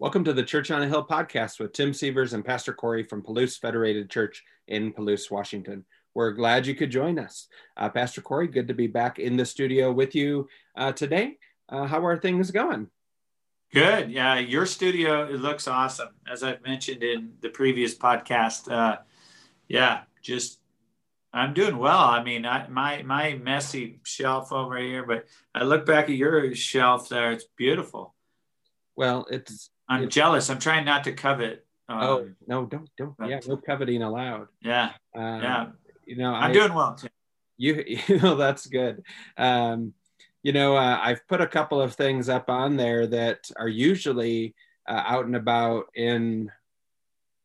Welcome to the Church on a Hill podcast with Tim Sievers and Pastor Corey from Palouse Federated Church in Palouse, Washington. We're glad you could join us. Uh, Pastor Corey, good to be back in the studio with you uh, today. Uh, how are things going? Good. Yeah, your studio it looks awesome. As I've mentioned in the previous podcast, uh, yeah, just I'm doing well. I mean, I, my my messy shelf over here, but I look back at your shelf there; it's beautiful. Well, it's I'm jealous. I'm trying not to covet. Um, oh no, don't don't. Yeah, no coveting allowed. Yeah, um, yeah. You know, I'm I, doing well. Too. You you know that's good. Um, you know, uh, I've put a couple of things up on there that are usually uh, out and about in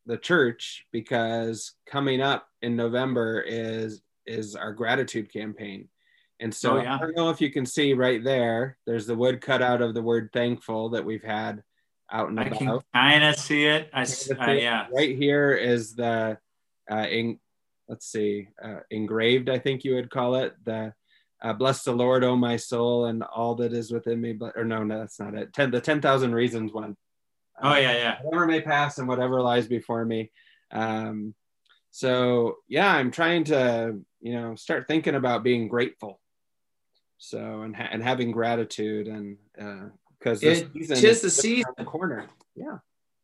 the church because coming up in November is is our gratitude campaign. And so oh, yeah. I don't know if you can see right there, there's the wood cut out of the word thankful that we've had out and I about. can kind of see it. I, uh, yeah. Right here is the, uh, in, let's see, uh, engraved, I think you would call it. The uh, bless the Lord, oh my soul, and all that is within me. But or no, no, that's not it. Ten, the ten thousand reasons one. Oh yeah, yeah. Whatever may pass and whatever lies before me. Um, so yeah, I'm trying to you know start thinking about being grateful. So and ha- and having gratitude and uh, it's just the season the corner. Yeah.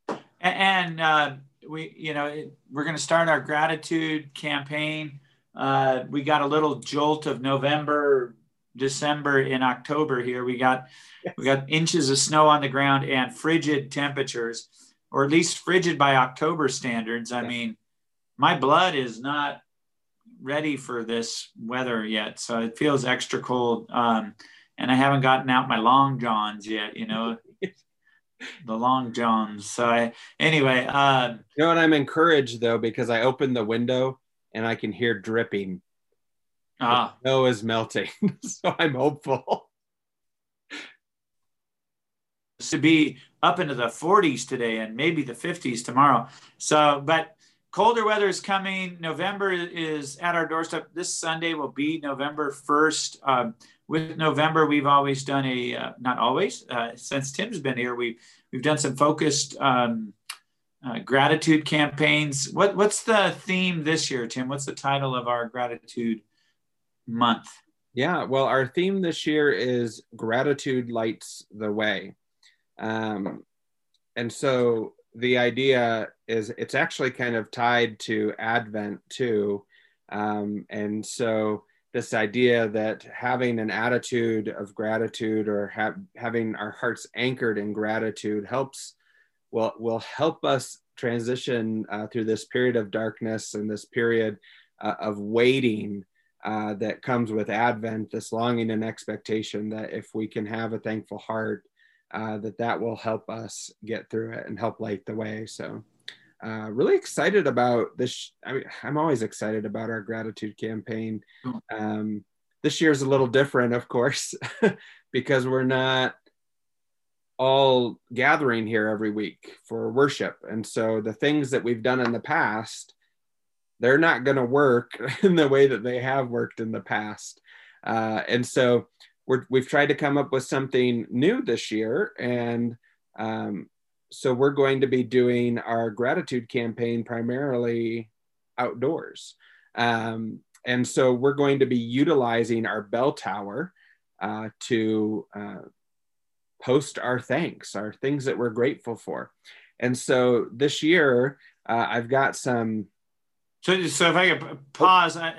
And, and uh, we you know it, we're going to start our gratitude campaign. Uh, we got a little jolt of November, December, in October here. We got yes. we got inches of snow on the ground and frigid temperatures, or at least frigid by October standards. I mean, my blood is not ready for this weather yet, so it feels extra cold. Um, and I haven't gotten out my long johns yet. You know. the long johns so I, anyway uh, you know what i'm encouraged though because i opened the window and I can hear dripping. Ah. The snow is melting, so I'm hopeful. To be up into the 40s today and maybe the 50s tomorrow. So, but colder weather is coming. November is at our doorstep. This Sunday will be November 1st. Um, with November, we've always done a uh, not always uh, since Tim's been here. We've we've done some focused um, uh, gratitude campaigns. What what's the theme this year, Tim? What's the title of our gratitude month? Yeah, well, our theme this year is gratitude lights the way, um, and so the idea is it's actually kind of tied to Advent too, um, and so this idea that having an attitude of gratitude or ha- having our hearts anchored in gratitude helps will will help us transition uh, through this period of darkness and this period uh, of waiting uh, that comes with Advent, this longing and expectation that if we can have a thankful heart, uh, that that will help us get through it and help light the way. So, uh, really excited about this. I mean, I'm always excited about our gratitude campaign. Um, this year is a little different, of course, because we're not all gathering here every week for worship. And so the things that we've done in the past, they're not going to work in the way that they have worked in the past. Uh, and so we have tried to come up with something new this year. And um, so we're going to be doing our gratitude campaign primarily outdoors. Um, and so we're going to be utilizing our bell tower uh, to uh, post our thanks, our things that we're grateful for. And so this year, uh, I've got some. So, so if I could pause. Uh,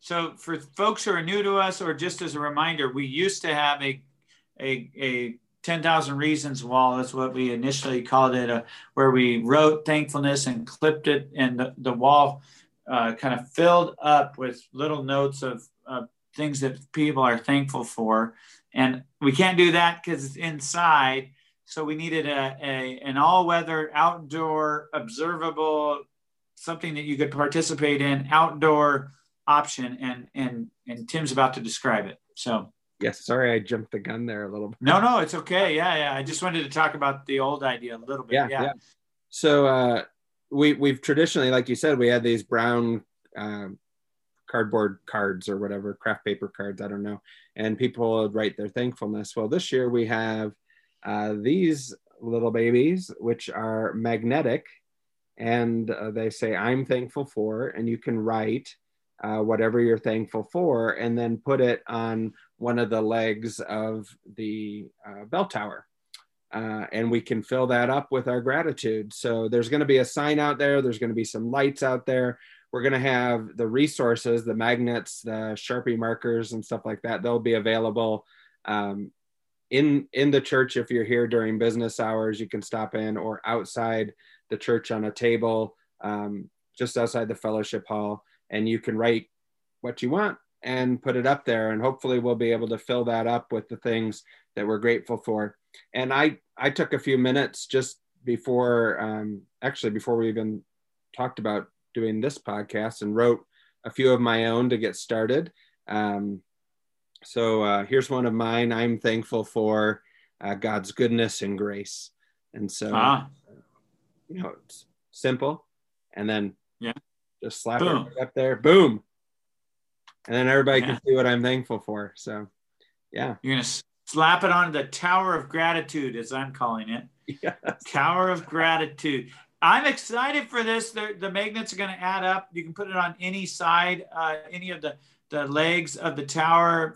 so for folks who are new to us, or just as a reminder, we used to have a a, a 10,000 reasons wall. That's what we initially called it, uh, where we wrote thankfulness and clipped it, and the, the wall uh, kind of filled up with little notes of things that people are thankful for. And we can't do that because it's inside. So we needed a, a an all-weather outdoor observable something that you could participate in outdoor option and and and Tim's about to describe it. So yes, sorry I jumped the gun there a little bit. No, no, it's okay. Yeah, yeah. I just wanted to talk about the old idea a little bit. Yeah, yeah. yeah. So uh we we've traditionally, like you said, we had these brown um, cardboard cards or whatever, craft paper cards, I don't know. And people would write their thankfulness. Well, this year we have uh, these little babies, which are magnetic, and uh, they say, I'm thankful for, and you can write uh, whatever you're thankful for, and then put it on one of the legs of the uh, bell tower. Uh, and we can fill that up with our gratitude. So there's going to be a sign out there, there's going to be some lights out there. We're going to have the resources, the magnets, the Sharpie markers, and stuff like that. They'll be available um, in in the church if you're here during business hours. You can stop in or outside the church on a table um, just outside the fellowship hall and you can write what you want and put it up there. And hopefully we'll be able to fill that up with the things that we're grateful for. And i i took a few minutes just before um, actually before we even talked about doing this podcast and wrote a few of my own to get started. Um, so uh, here's one of mine i'm thankful for uh, god's goodness and grace. And so ah. you know it's simple and then yeah just slap boom. it up there, boom, and then everybody yeah. can see what I'm thankful for. So, yeah, you're gonna slap it on the Tower of Gratitude, as I'm calling it. Yes. Tower of Gratitude. I'm excited for this. The, the magnets are going to add up. You can put it on any side, uh, any of the, the legs of the tower,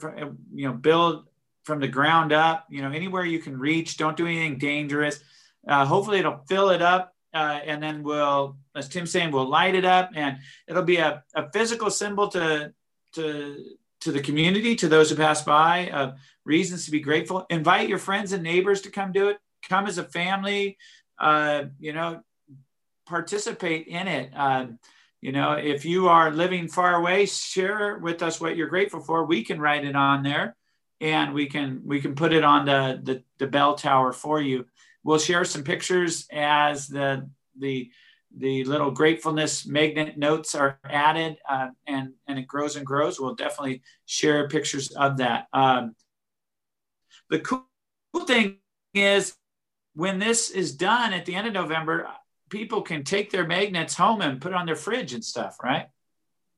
you know, build from the ground up, you know, anywhere you can reach. Don't do anything dangerous. Uh, hopefully, it'll fill it up uh, and then we'll, as Tim's saying, we'll light it up, and it'll be a, a physical symbol to to to the community, to those who pass by, uh, reasons to be grateful. Invite your friends and neighbors to come do it. Come as a family. Uh, you know, participate in it. Um, you know, if you are living far away, share with us what you're grateful for. We can write it on there, and we can we can put it on the the, the bell tower for you. We'll share some pictures as the the the little gratefulness magnet notes are added uh, and and it grows and grows. We'll definitely share pictures of that. Um, the cool thing is when this is done at the end of November, people can take their magnets home and put on their fridge and stuff, right?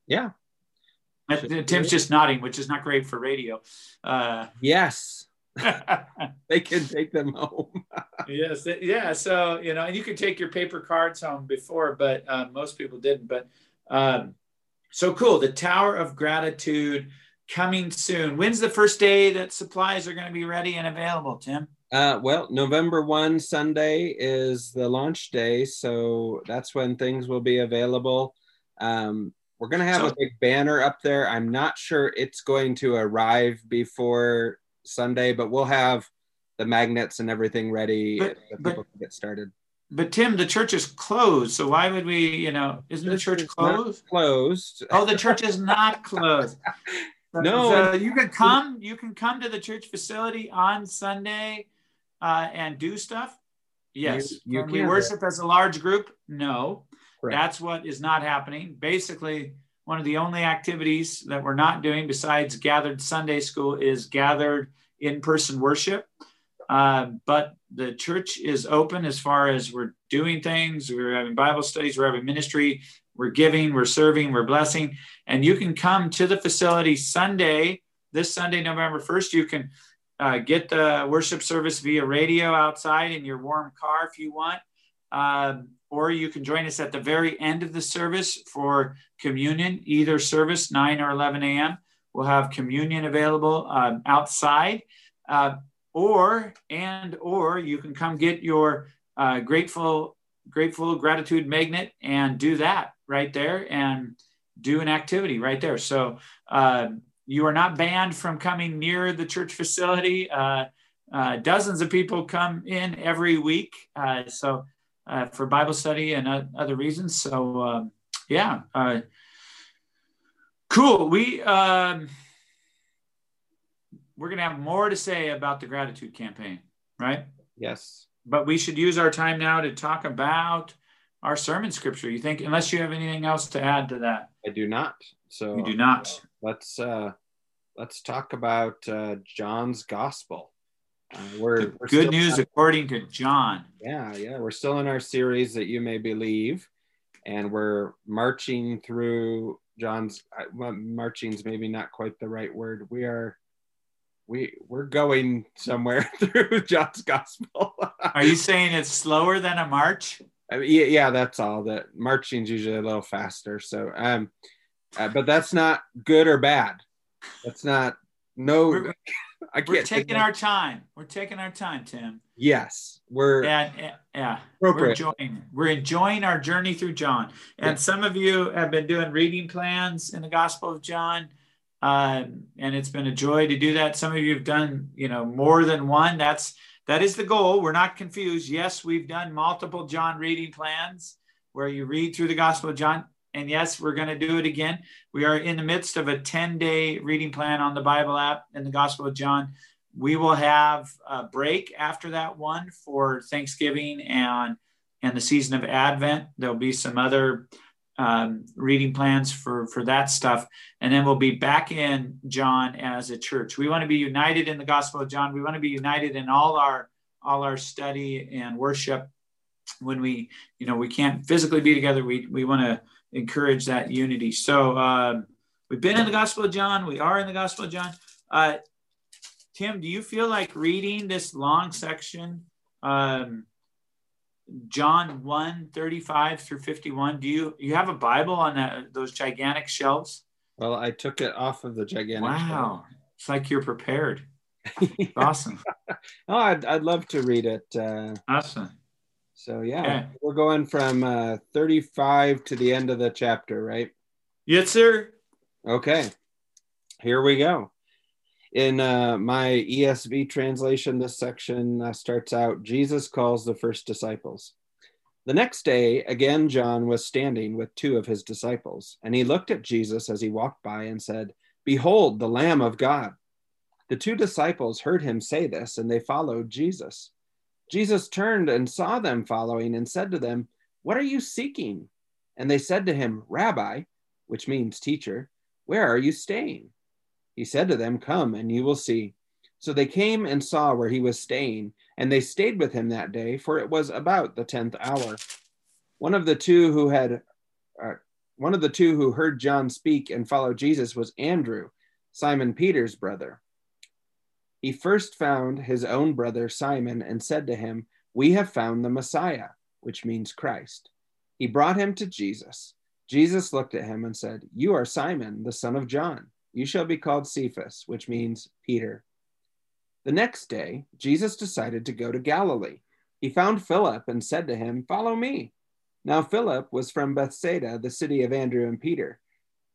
Yeah. Tim's just nodding, which is not great for radio. Uh, yes. they can take them home. yes, yeah. So you know, and you could take your paper cards home before, but uh, most people didn't. But um, so cool. The Tower of Gratitude coming soon. When's the first day that supplies are going to be ready and available, Tim? Uh, well, November 1 Sunday is the launch day. So that's when things will be available. Um, we're going to have so, a big banner up there. I'm not sure it's going to arrive before Sunday, but we'll have the magnets and everything ready but, so people but, can get started. But Tim, the church is closed, so why would we? You know, isn't the church closed? Closed. Oh, the church is not closed. no, so you can come. You can come to the church facility on Sunday uh, and do stuff. Yes. You, you can we worship as a large group? No. Correct. That's what is not happening. Basically, one of the only activities that we're not doing besides gathered Sunday school is gathered in person worship. Uh, but the church is open as far as we're doing things. We're having Bible studies, we're having ministry, we're giving, we're serving, we're blessing. And you can come to the facility Sunday, this Sunday, November 1st. You can uh, get the worship service via radio outside in your warm car if you want. Um, or you can join us at the very end of the service for communion, either service, 9 or 11 a.m. We'll have communion available um, outside. Uh, or, and, or you can come get your uh, grateful, grateful gratitude magnet and do that right there and do an activity right there. So uh, you are not banned from coming near the church facility. Uh, uh, dozens of people come in every week. Uh, so uh, for Bible study and other reasons. So um, yeah, uh, cool. We um, we're gonna have more to say about the gratitude campaign, right? Yes. But we should use our time now to talk about our sermon scripture. You think, unless you have anything else to add to that? I do not. So you do not. Let's uh, let's talk about uh, John's gospel. Uh, we're, we're good news according to John. Yeah, yeah, we're still in our series that you may believe, and we're marching through John's. Well, marching's maybe not quite the right word. We are we we're going somewhere through John's gospel. Are you saying it's slower than a march? I mean, yeah, yeah, that's all. That marching's usually a little faster. So, um, uh, but that's not good or bad. That's not no. We're, I can't. We're taking our time. We're taking our time, Tim. Yes, we're yeah, yeah. We're enjoying. We're enjoying our journey through John. And yeah. some of you have been doing reading plans in the Gospel of John, um, and it's been a joy to do that. Some of you have done, you know, more than one. That's that is the goal. We're not confused. Yes, we've done multiple John reading plans where you read through the Gospel of John. And yes, we're going to do it again. We are in the midst of a 10 day reading plan on the Bible app in the Gospel of John. We will have a break after that one for Thanksgiving and, and the season of Advent. There'll be some other um, reading plans for, for that stuff. And then we'll be back in John as a church. We want to be united in the Gospel of John. We want to be united in all our all our study and worship when we you know we can't physically be together we we want to encourage that unity. So uh, we've been in the Gospel of John. We are in the Gospel of John. Uh, Tim, do you feel like reading this long section, um, John 1, 35 through 51? Do you you have a Bible on that, those gigantic shelves? Well, I took it off of the gigantic Wow. Shelf. It's like you're prepared. awesome. oh, I'd, I'd love to read it. Uh, awesome. So yeah, okay. we're going from uh, 35 to the end of the chapter, right? Yes, sir. Okay, here we go. In uh, my ESV translation, this section uh, starts out Jesus calls the first disciples. The next day, again, John was standing with two of his disciples, and he looked at Jesus as he walked by and said, Behold, the Lamb of God. The two disciples heard him say this, and they followed Jesus. Jesus turned and saw them following and said to them, What are you seeking? And they said to him, Rabbi, which means teacher, where are you staying? He said to them, Come and you will see. So they came and saw where he was staying, and they stayed with him that day, for it was about the tenth hour. One of the two who had, uh, one of the two who heard John speak and followed Jesus was Andrew, Simon Peter's brother. He first found his own brother Simon and said to him, We have found the Messiah, which means Christ. He brought him to Jesus. Jesus looked at him and said, You are Simon, the son of John. You shall be called Cephas, which means Peter. The next day, Jesus decided to go to Galilee. He found Philip and said to him, Follow me. Now, Philip was from Bethsaida, the city of Andrew and Peter.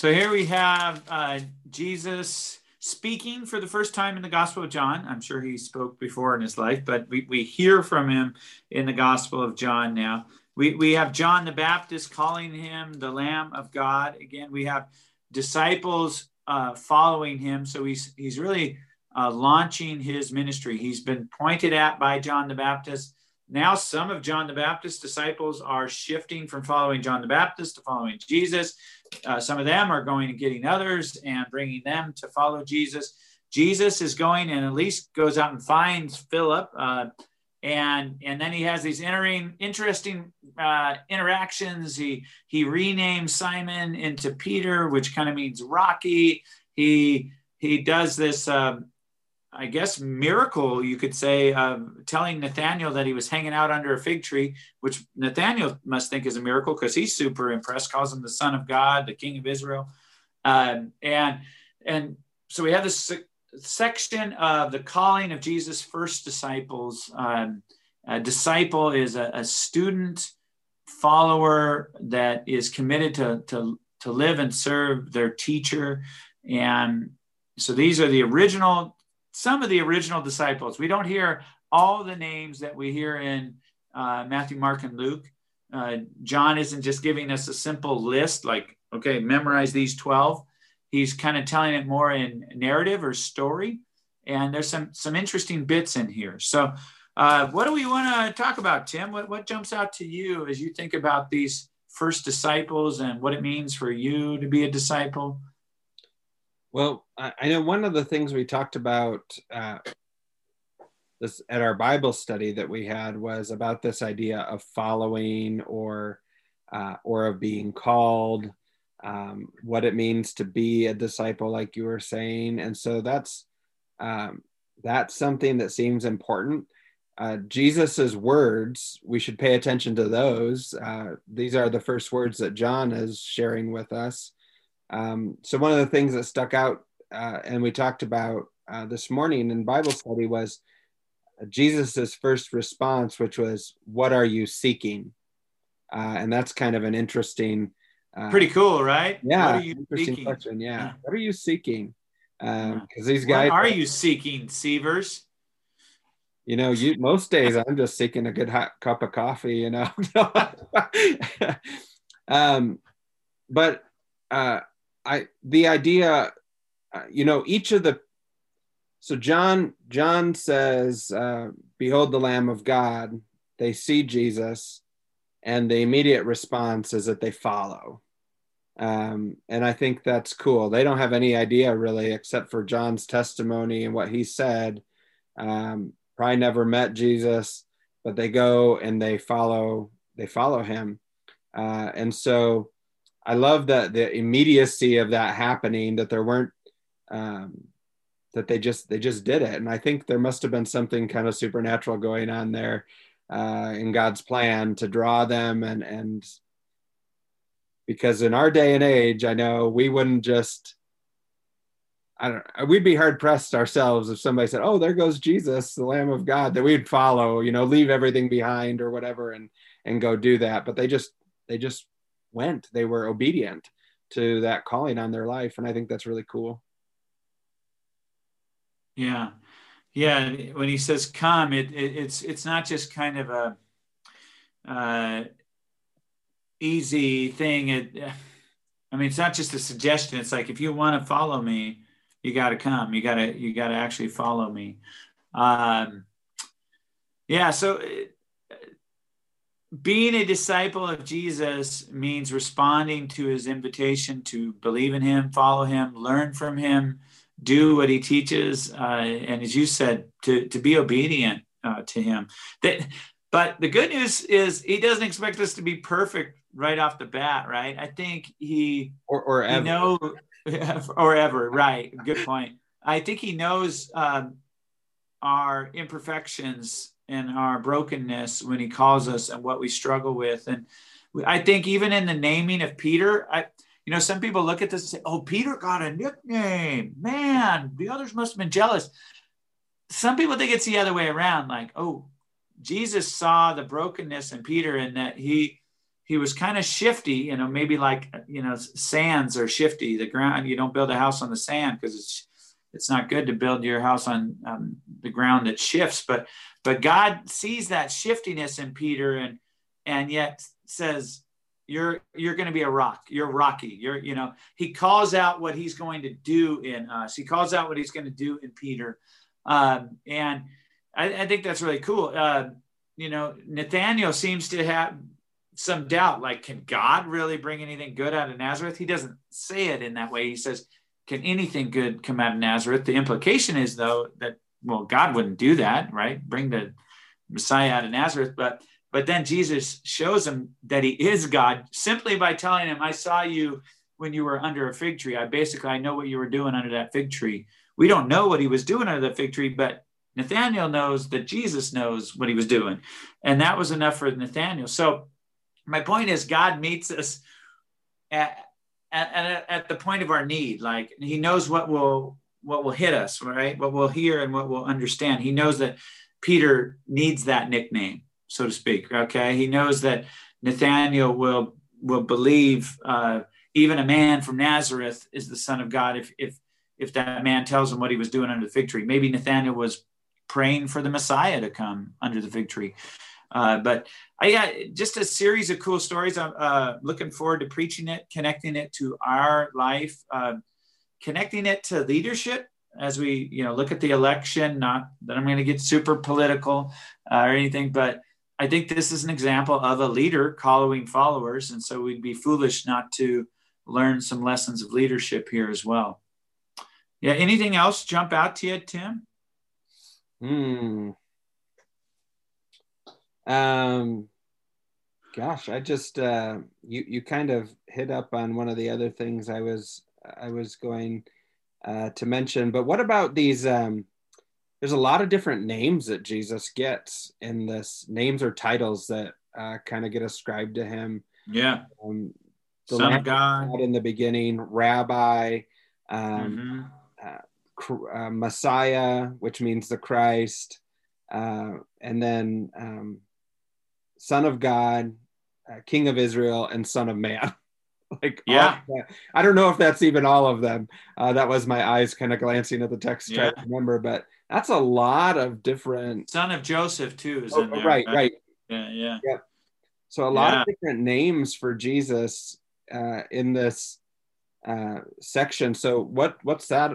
So here we have uh, Jesus speaking for the first time in the Gospel of John. I'm sure he spoke before in his life, but we, we hear from him in the Gospel of John now. We, we have John the Baptist calling him the Lamb of God. Again, we have disciples uh, following him. So he's, he's really uh, launching his ministry. He's been pointed at by John the Baptist. Now, some of John the Baptist's disciples are shifting from following John the Baptist to following Jesus. Uh, some of them are going and getting others and bringing them to follow Jesus. Jesus is going and at least goes out and finds Philip. Uh, and and then he has these entering interesting uh, interactions. He he renames Simon into Peter, which kind of means Rocky. He he does this um, I guess, miracle, you could say, of telling Nathaniel that he was hanging out under a fig tree, which Nathaniel must think is a miracle because he's super impressed, calls him the Son of God, the King of Israel. Um, and and so we have this section of the calling of Jesus' first disciples. Um, a disciple is a, a, student follower that is committed to, to, to live and serve their teacher. And so these are the original, some of the original disciples. We don't hear all the names that we hear in uh, Matthew, Mark, and Luke. Uh, John isn't just giving us a simple list like, okay, memorize these 12. He's kind of telling it more in narrative or story. And there's some, some interesting bits in here. So, uh, what do we want to talk about, Tim? What, what jumps out to you as you think about these first disciples and what it means for you to be a disciple? Well, I know one of the things we talked about uh, this at our Bible study that we had was about this idea of following or uh, or of being called, um, what it means to be a disciple, like you were saying, and so that's um, that's something that seems important. Uh, Jesus's words, we should pay attention to those. Uh, these are the first words that John is sharing with us. Um, so one of the things that stuck out, uh, and we talked about uh, this morning in Bible study, was Jesus's first response, which was, "What are you seeking?" Uh, and that's kind of an interesting, uh, pretty cool, right? Yeah, interesting seeking? question. Yeah. yeah. what are you seeking? Because um, these guys, what are you seeking, Sievers? You know, you most days I'm just seeking a good hot cup of coffee. You know, um, but uh, I the idea, uh, you know, each of the so John John says, uh, "Behold the Lamb of God." They see Jesus, and the immediate response is that they follow. Um, and I think that's cool. They don't have any idea really, except for John's testimony and what he said. Um, probably never met Jesus, but they go and they follow. They follow him, uh, and so I love that the immediacy of that happening. That there weren't um, that they just they just did it and i think there must have been something kind of supernatural going on there uh, in god's plan to draw them and and because in our day and age i know we wouldn't just i don't we'd be hard pressed ourselves if somebody said oh there goes jesus the lamb of god that we'd follow you know leave everything behind or whatever and and go do that but they just they just went they were obedient to that calling on their life and i think that's really cool yeah, yeah. When he says "come," it, it it's it's not just kind of a uh, easy thing. It, I mean, it's not just a suggestion. It's like if you want to follow me, you got to come. You got to you got to actually follow me. Um, yeah. So. It, being a disciple of Jesus means responding to his invitation to believe in him, follow him, learn from him, do what he teaches, uh, and as you said, to to be obedient uh, to him. That, but the good news is he doesn't expect us to be perfect right off the bat, right? I think he or or ever. know or ever, right? Good point. I think he knows um, our imperfections and our brokenness when he calls us and what we struggle with, and I think even in the naming of Peter, I you know, some people look at this and say, oh, Peter got a nickname. Man, the others must have been jealous. Some people think it's the other way around, like, oh, Jesus saw the brokenness in Peter and that he he was kind of shifty, you know, maybe like you know, sands are shifty. The ground, you don't build a house on the sand because it's it's not good to build your house on um, the ground that shifts. But but God sees that shiftiness in Peter and and yet says, you're you're going to be a rock. You're rocky. You're you know. He calls out what he's going to do in us. He calls out what he's going to do in peter. Um, and I, I, think that's really cool. Uh, you know nathaniel seems to have some doubt like can god really bring anything good out of nazareth? He doesn't say it in that way. He says can anything good come out of nazareth the implication is though that well god wouldn't do that right bring the messiah out of nazareth but but then Jesus shows him that he is God simply by telling him, I saw you when you were under a fig tree. I basically, I know what you were doing under that fig tree. We don't know what he was doing under the fig tree, but Nathaniel knows that Jesus knows what he was doing. And that was enough for Nathaniel. So my point is God meets us at, at, at the point of our need. Like he knows what will what will hit us, right? What we'll hear and what we'll understand. He knows that Peter needs that nickname, so to speak. Okay, he knows that Nathaniel will will believe uh, even a man from Nazareth is the Son of God if if if that man tells him what he was doing under the fig tree. Maybe Nathaniel was praying for the Messiah to come under the fig tree. Uh, but I got just a series of cool stories. I'm uh, looking forward to preaching it, connecting it to our life, uh, connecting it to leadership as we you know look at the election. Not that I'm going to get super political uh, or anything, but I think this is an example of a leader following followers, and so we'd be foolish not to learn some lessons of leadership here as well. Yeah. Anything else jump out to you, Tim? Hmm. Um, gosh, I just uh, you you kind of hit up on one of the other things I was I was going uh, to mention. But what about these? Um, there's a lot of different names that Jesus gets in this names or titles that uh, kind of get ascribed to him. Yeah. Um, the Son of God. in the beginning, Rabbi, um, mm-hmm. uh, uh, Messiah, which means the Christ, uh, and then um, Son of God, uh, King of Israel, and Son of Man. like yeah i don't know if that's even all of them uh, that was my eyes kind of glancing at the text trying to yeah. remember but that's a lot of different son of joseph too is oh, in there, right right yeah yeah yeah so a lot yeah. of different names for jesus uh, in this uh, section. So what what's that?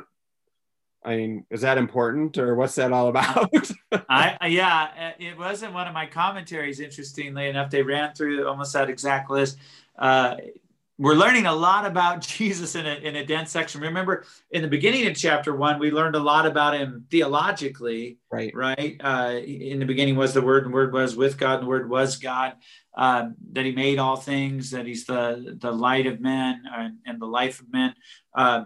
I mean, is that important or what's that all about? I yeah, uh, it wasn't one of my commentaries. Interestingly enough, they ran through almost that exact list. Uh, we're learning a lot about Jesus in a, in a dense section. Remember, in the beginning of chapter one, we learned a lot about him theologically. Right. Right. Uh, in the beginning was the Word, and the Word was with God, and the Word was God. Uh, that He made all things. That He's the the light of men and, and the life of men. Uh,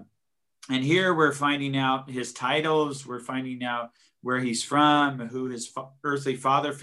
and here we're finding out His titles. We're finding out where He's from, who His fa- earthly father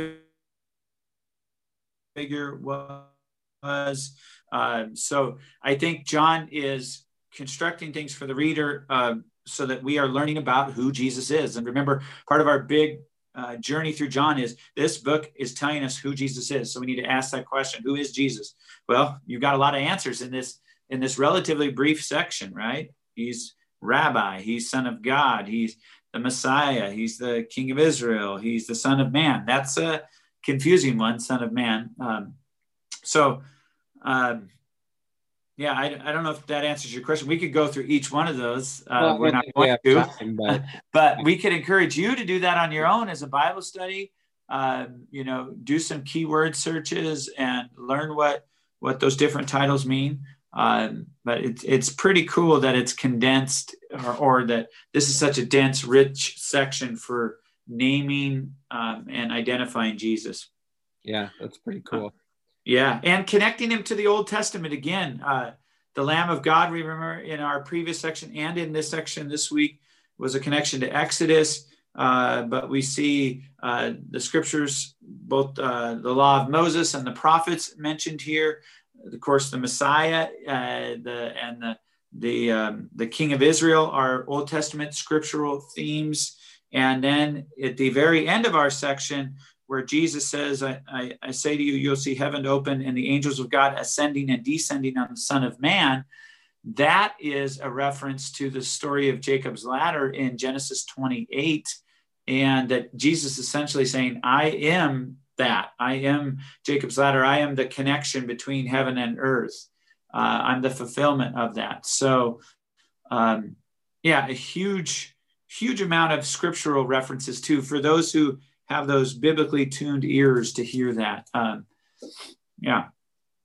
figure was. Uh, so I think John is constructing things for the reader uh, so that we are learning about who Jesus is. And remember, part of our big uh, journey through John is this book is telling us who Jesus is. So we need to ask that question: Who is Jesus? Well, you've got a lot of answers in this in this relatively brief section, right? He's Rabbi. He's Son of God. He's the Messiah. He's the King of Israel. He's the Son of Man. That's a confusing one, Son of Man. Um, so um, yeah, I, I don't know if that answers your question. We could go through each one of those. Uh, well, we're not going to, time, but, but we could encourage you to do that on your own as a Bible study. Um, you know, do some keyword searches and learn what what those different titles mean. Um, but it's it's pretty cool that it's condensed, or, or, that this is such a dense, rich section for naming um, and identifying Jesus. Yeah, that's pretty cool. Yeah, and connecting him to the Old Testament again. Uh, the Lamb of God, we remember in our previous section and in this section this week, was a connection to Exodus. Uh, but we see uh, the scriptures, both uh, the law of Moses and the prophets mentioned here. Of course, the Messiah uh, the, and the the um, the King of Israel are Old Testament scriptural themes. And then at the very end of our section, where Jesus says, I, I, I, say to you, you'll see heaven open and the angels of God ascending and descending on the Son of Man. That is a reference to the story of Jacob's ladder in Genesis 28. And that Jesus essentially saying, I am that. I am Jacob's ladder. I am the connection between heaven and earth. Uh, I'm the fulfillment of that. So, um, yeah, a huge, huge amount of scriptural references too for those who have those biblically tuned ears to hear that. Um, yeah.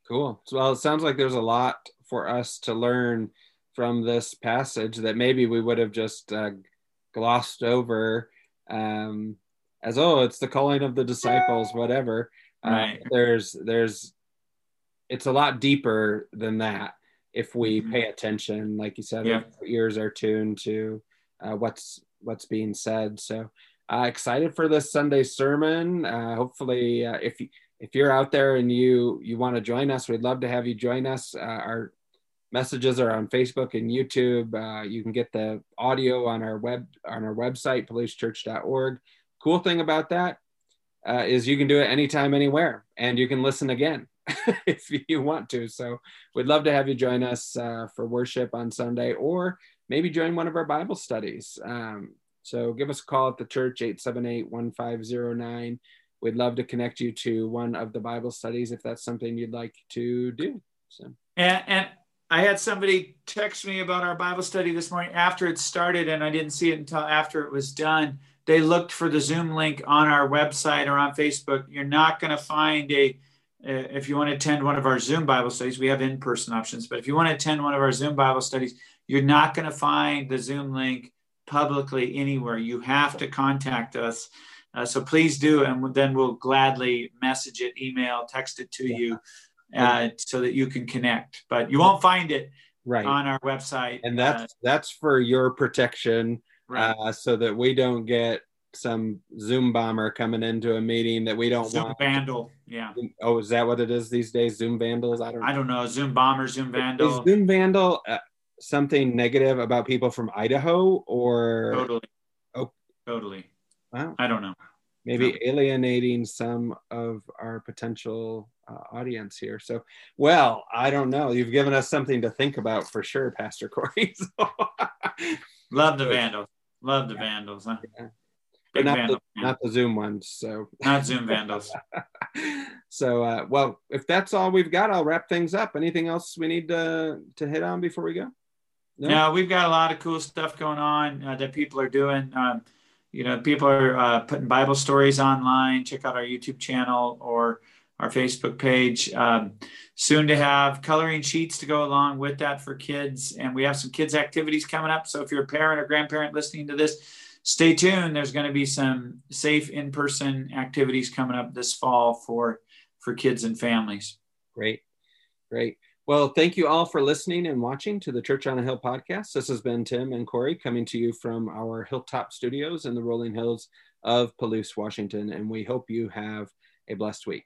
Cool. Well, it sounds like there's a lot for us to learn from this passage that maybe we would have just uh, glossed over um, as oh, it's the calling of the disciples, whatever. Uh, right. Uh, there's there's it's a lot deeper than that if we mm-hmm. pay attention, like you said, yeah. ears are tuned to uh, what's what's being said. So uh, excited for this Sunday sermon. Uh, hopefully, uh, if you if you're out there and you you want to join us, we'd love to have you join us. Uh, our messages are on Facebook and YouTube. Uh, you can get the audio on our web on our website, palousechurch.org. Cool thing about that uh, is you can do it anytime, anywhere, and you can listen again if you want to. So we'd love to have you join us uh, for worship on Sunday, or maybe join one of our Bible studies. Um, so give us a call at the church 878-1509. We'd love to connect you to one of the Bible studies if that's something you'd like to do. So and, and I had somebody text me about our Bible study this morning after it started, and I didn't see it until after it was done. They looked for the Zoom link on our website or on Facebook. You're not going to find a, if you want to attend one of our Zoom Bible studies, we have in person options, but if you want to attend one of our Zoom Bible studies, you're not going to find the Zoom link publicly anywhere. You have to contact us. Uh, so please do, and then we'll gladly message it, email, text it to yeah. you uh, so that you can connect. But you won't find it right on our website. And that's uh, that's for your protection, right. uh, so that we don't get some Zoom bomber coming into a meeting that we don't want. Zoom want. vandal, yeah. Oh, is that what it is these days? Zoom vandals? I don't. Know. I don't know. Zoom bomber, Zoom vandal. Is Zoom vandal uh, something negative about people from Idaho or? Totally. Oh, totally. Wow. I don't know. Maybe no. alienating some of our potential uh, audience here. So, well, I don't know. You've given us something to think about for sure, Pastor Corey. So. Love the Vandals. Love the Vandals. Huh? Yeah. But not, Vandal, the, not the Zoom ones. So not Zoom Vandals. so, uh, well, if that's all we've got, I'll wrap things up. Anything else we need to to hit on before we go? No, no we've got a lot of cool stuff going on uh, that people are doing. Um, you know, people are uh, putting Bible stories online. Check out our YouTube channel or our Facebook page. Um, soon to have coloring sheets to go along with that for kids. And we have some kids' activities coming up. So if you're a parent or grandparent listening to this, stay tuned. There's going to be some safe in person activities coming up this fall for, for kids and families. Great. Great. Well, thank you all for listening and watching to the Church on a Hill podcast. This has been Tim and Corey coming to you from our Hilltop studios in the rolling hills of Palouse, Washington. And we hope you have a blessed week.